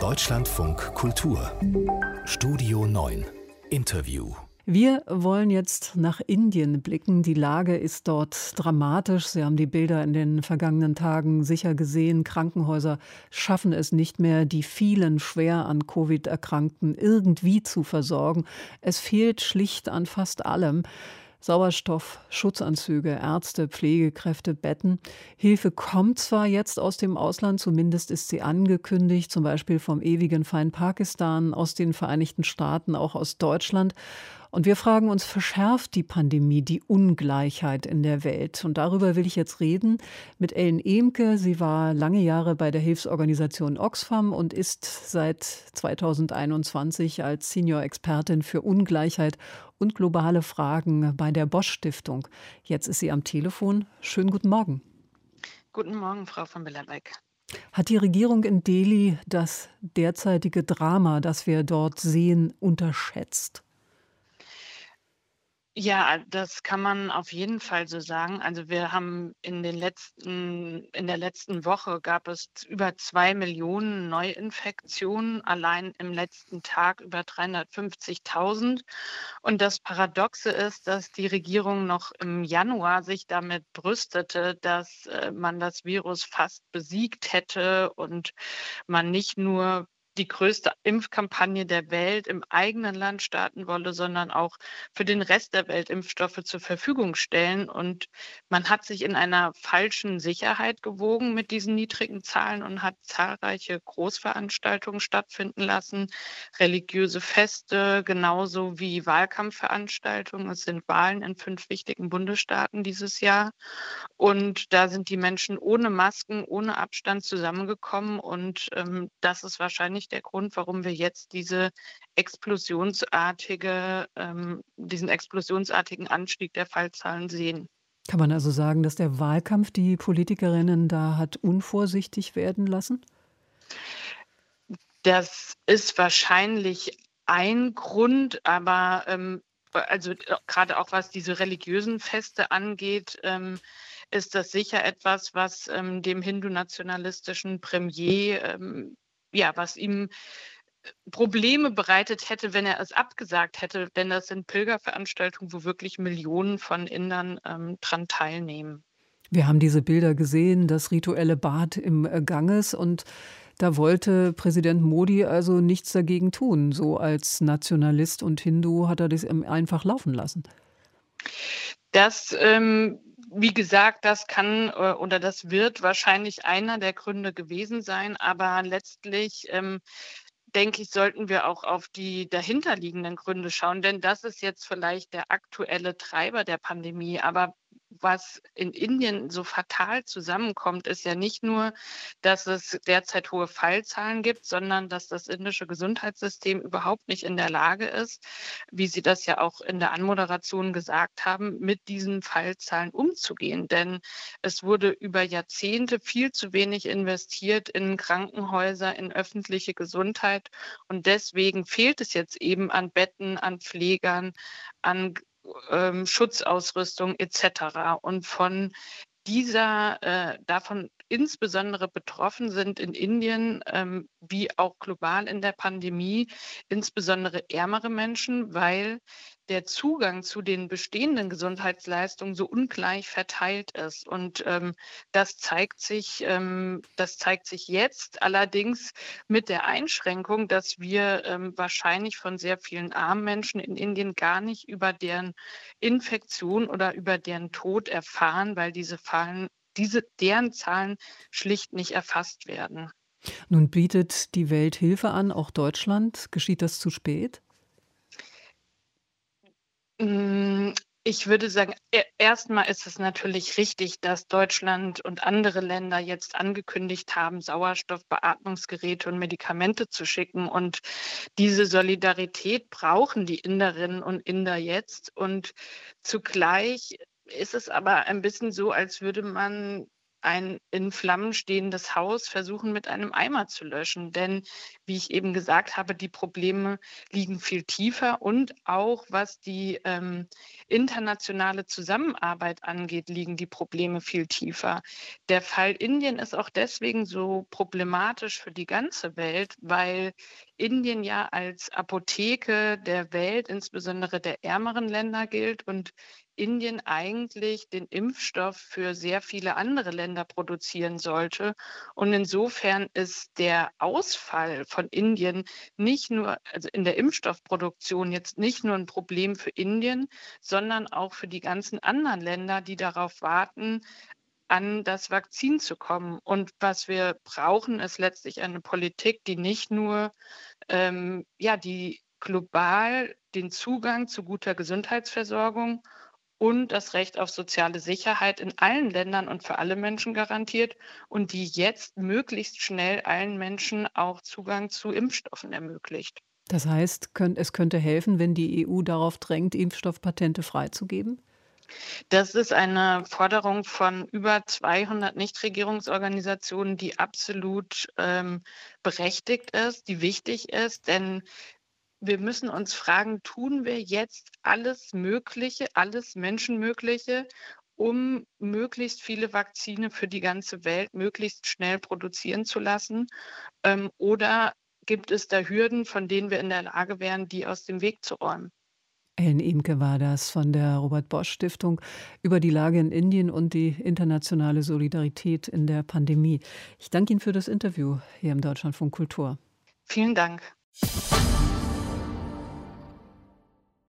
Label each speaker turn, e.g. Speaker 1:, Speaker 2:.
Speaker 1: Deutschlandfunk Kultur Studio 9 Interview
Speaker 2: wir wollen jetzt nach Indien blicken. Die Lage ist dort dramatisch. Sie haben die Bilder in den vergangenen Tagen sicher gesehen. Krankenhäuser schaffen es nicht mehr, die vielen schwer an Covid Erkrankten irgendwie zu versorgen. Es fehlt schlicht an fast allem. Sauerstoff, Schutzanzüge, Ärzte, Pflegekräfte, Betten. Hilfe kommt zwar jetzt aus dem Ausland, zumindest ist sie angekündigt, zum Beispiel vom ewigen Feind Pakistan, aus den Vereinigten Staaten, auch aus Deutschland. Und wir fragen uns, verschärft die Pandemie die Ungleichheit in der Welt? Und darüber will ich jetzt reden mit Ellen Ehmke. Sie war lange Jahre bei der Hilfsorganisation Oxfam und ist seit 2021 als Senior-Expertin für Ungleichheit und globale Fragen bei der Bosch Stiftung. Jetzt ist sie am Telefon. Schönen guten Morgen.
Speaker 3: Guten Morgen, Frau von Billerbeck.
Speaker 2: Hat die Regierung in Delhi das derzeitige Drama, das wir dort sehen, unterschätzt?
Speaker 3: Ja, das kann man auf jeden Fall so sagen. Also wir haben in den letzten, in der letzten Woche gab es über zwei Millionen Neuinfektionen, allein im letzten Tag über 350.000. Und das Paradoxe ist, dass die Regierung noch im Januar sich damit brüstete, dass äh, man das Virus fast besiegt hätte und man nicht nur die größte Impfkampagne der Welt im eigenen Land starten wolle, sondern auch für den Rest der Welt Impfstoffe zur Verfügung stellen. Und man hat sich in einer falschen Sicherheit gewogen mit diesen niedrigen Zahlen und hat zahlreiche Großveranstaltungen stattfinden lassen, religiöse Feste, genauso wie Wahlkampfveranstaltungen. Es sind Wahlen in fünf wichtigen Bundesstaaten dieses Jahr. Und da sind die Menschen ohne Masken, ohne Abstand zusammengekommen. Und ähm, das ist wahrscheinlich eigentlich der Grund, warum wir jetzt diese explosionsartige, ähm, diesen explosionsartigen Anstieg der Fallzahlen sehen.
Speaker 2: Kann man also sagen, dass der Wahlkampf die Politikerinnen da hat unvorsichtig werden lassen?
Speaker 3: Das ist wahrscheinlich ein Grund, aber ähm, also äh, gerade auch was diese religiösen Feste angeht, ähm, ist das sicher etwas, was ähm, dem hindu-nationalistischen Premier ähm, ja, was ihm äh, Probleme bereitet hätte, wenn er es abgesagt hätte, denn das sind Pilgerveranstaltungen, wo wirklich Millionen von Indern ähm, dran teilnehmen.
Speaker 2: Wir haben diese Bilder gesehen, das rituelle Bad im äh, Ganges und da wollte Präsident Modi also nichts dagegen tun. So als Nationalist und Hindu hat er das einfach laufen lassen.
Speaker 3: Das ähm, wie gesagt, das kann äh, oder das wird wahrscheinlich einer der Gründe gewesen sein, aber letztlich ähm, denke ich, sollten wir auch auf die dahinterliegenden Gründe schauen, denn das ist jetzt vielleicht der aktuelle Treiber der Pandemie. Aber was in Indien so fatal zusammenkommt, ist ja nicht nur, dass es derzeit hohe Fallzahlen gibt, sondern dass das indische Gesundheitssystem überhaupt nicht in der Lage ist, wie Sie das ja auch in der Anmoderation gesagt haben, mit diesen Fallzahlen umzugehen. Denn es wurde über Jahrzehnte viel zu wenig investiert in Krankenhäuser, in öffentliche Gesundheit. Und deswegen fehlt es jetzt eben an Betten, an Pflegern, an ähm, Schutzausrüstung etc. Und von dieser, äh, davon insbesondere betroffen sind in Indien ähm, wie auch global in der Pandemie insbesondere ärmere Menschen, weil der Zugang zu den bestehenden Gesundheitsleistungen so ungleich verteilt ist. Und ähm, das zeigt sich, ähm, das zeigt sich jetzt allerdings mit der Einschränkung, dass wir ähm, wahrscheinlich von sehr vielen armen Menschen in Indien gar nicht über deren Infektion oder über deren Tod erfahren, weil diese Fallen, diese, deren Zahlen schlicht nicht erfasst werden.
Speaker 2: Nun bietet die Welt Hilfe an, auch Deutschland. Geschieht das zu spät?
Speaker 3: Hm, ich würde sagen, e erstmal ist es natürlich richtig, dass Deutschland und andere Länder jetzt angekündigt haben, Sauerstoffbeatmungsgeräte und Medikamente zu schicken. Und diese Solidarität brauchen die Inderinnen und Inder jetzt. Und zugleich ist es aber ein bisschen so, als würde man ein in Flammen stehendes Haus versuchen, mit einem Eimer zu löschen. Denn, wie ich eben gesagt habe, die Probleme liegen viel tiefer und auch was die ähm, internationale Zusammenarbeit angeht, liegen die Probleme viel tiefer. Der Fall Indien ist auch deswegen so problematisch für die ganze Welt, weil Indien ja als Apotheke der Welt, insbesondere der ärmeren Länder gilt und Indien eigentlich den Impfstoff für sehr viele andere Länder produzieren sollte. Und insofern ist der Ausfall von Indien nicht nur, also in der Impfstoffproduktion jetzt nicht nur ein Problem für Indien, sondern auch für die ganzen anderen Länder, die darauf warten, an das Vakzin zu kommen. Und was wir brauchen, ist letztlich eine Politik, die nicht nur, ähm, ja, die global den Zugang zu guter Gesundheitsversorgung und das Recht auf soziale Sicherheit in allen Ländern und für alle Menschen garantiert und die jetzt möglichst schnell allen Menschen auch Zugang zu Impfstoffen ermöglicht.
Speaker 2: Das heißt, es könnte helfen, wenn die EU darauf drängt, Impfstoffpatente freizugeben?
Speaker 3: Das ist eine Forderung von über 200 Nichtregierungsorganisationen, die absolut ähm, berechtigt ist, die wichtig ist, denn wir müssen uns fragen, tun wir jetzt alles Mögliche, alles Menschenmögliche, um möglichst viele Vakzine für die ganze Welt möglichst schnell produzieren zu lassen? Ähm, oder gibt es da Hürden, von denen wir in der Lage wären, die aus dem Weg zu räumen?
Speaker 2: Ellen Imke war das von der Robert Bosch Stiftung über die Lage in Indien und die internationale Solidarität in der Pandemie. Ich danke Ihnen für das Interview hier im Deutschlandfunk Kultur.
Speaker 3: Vielen Dank.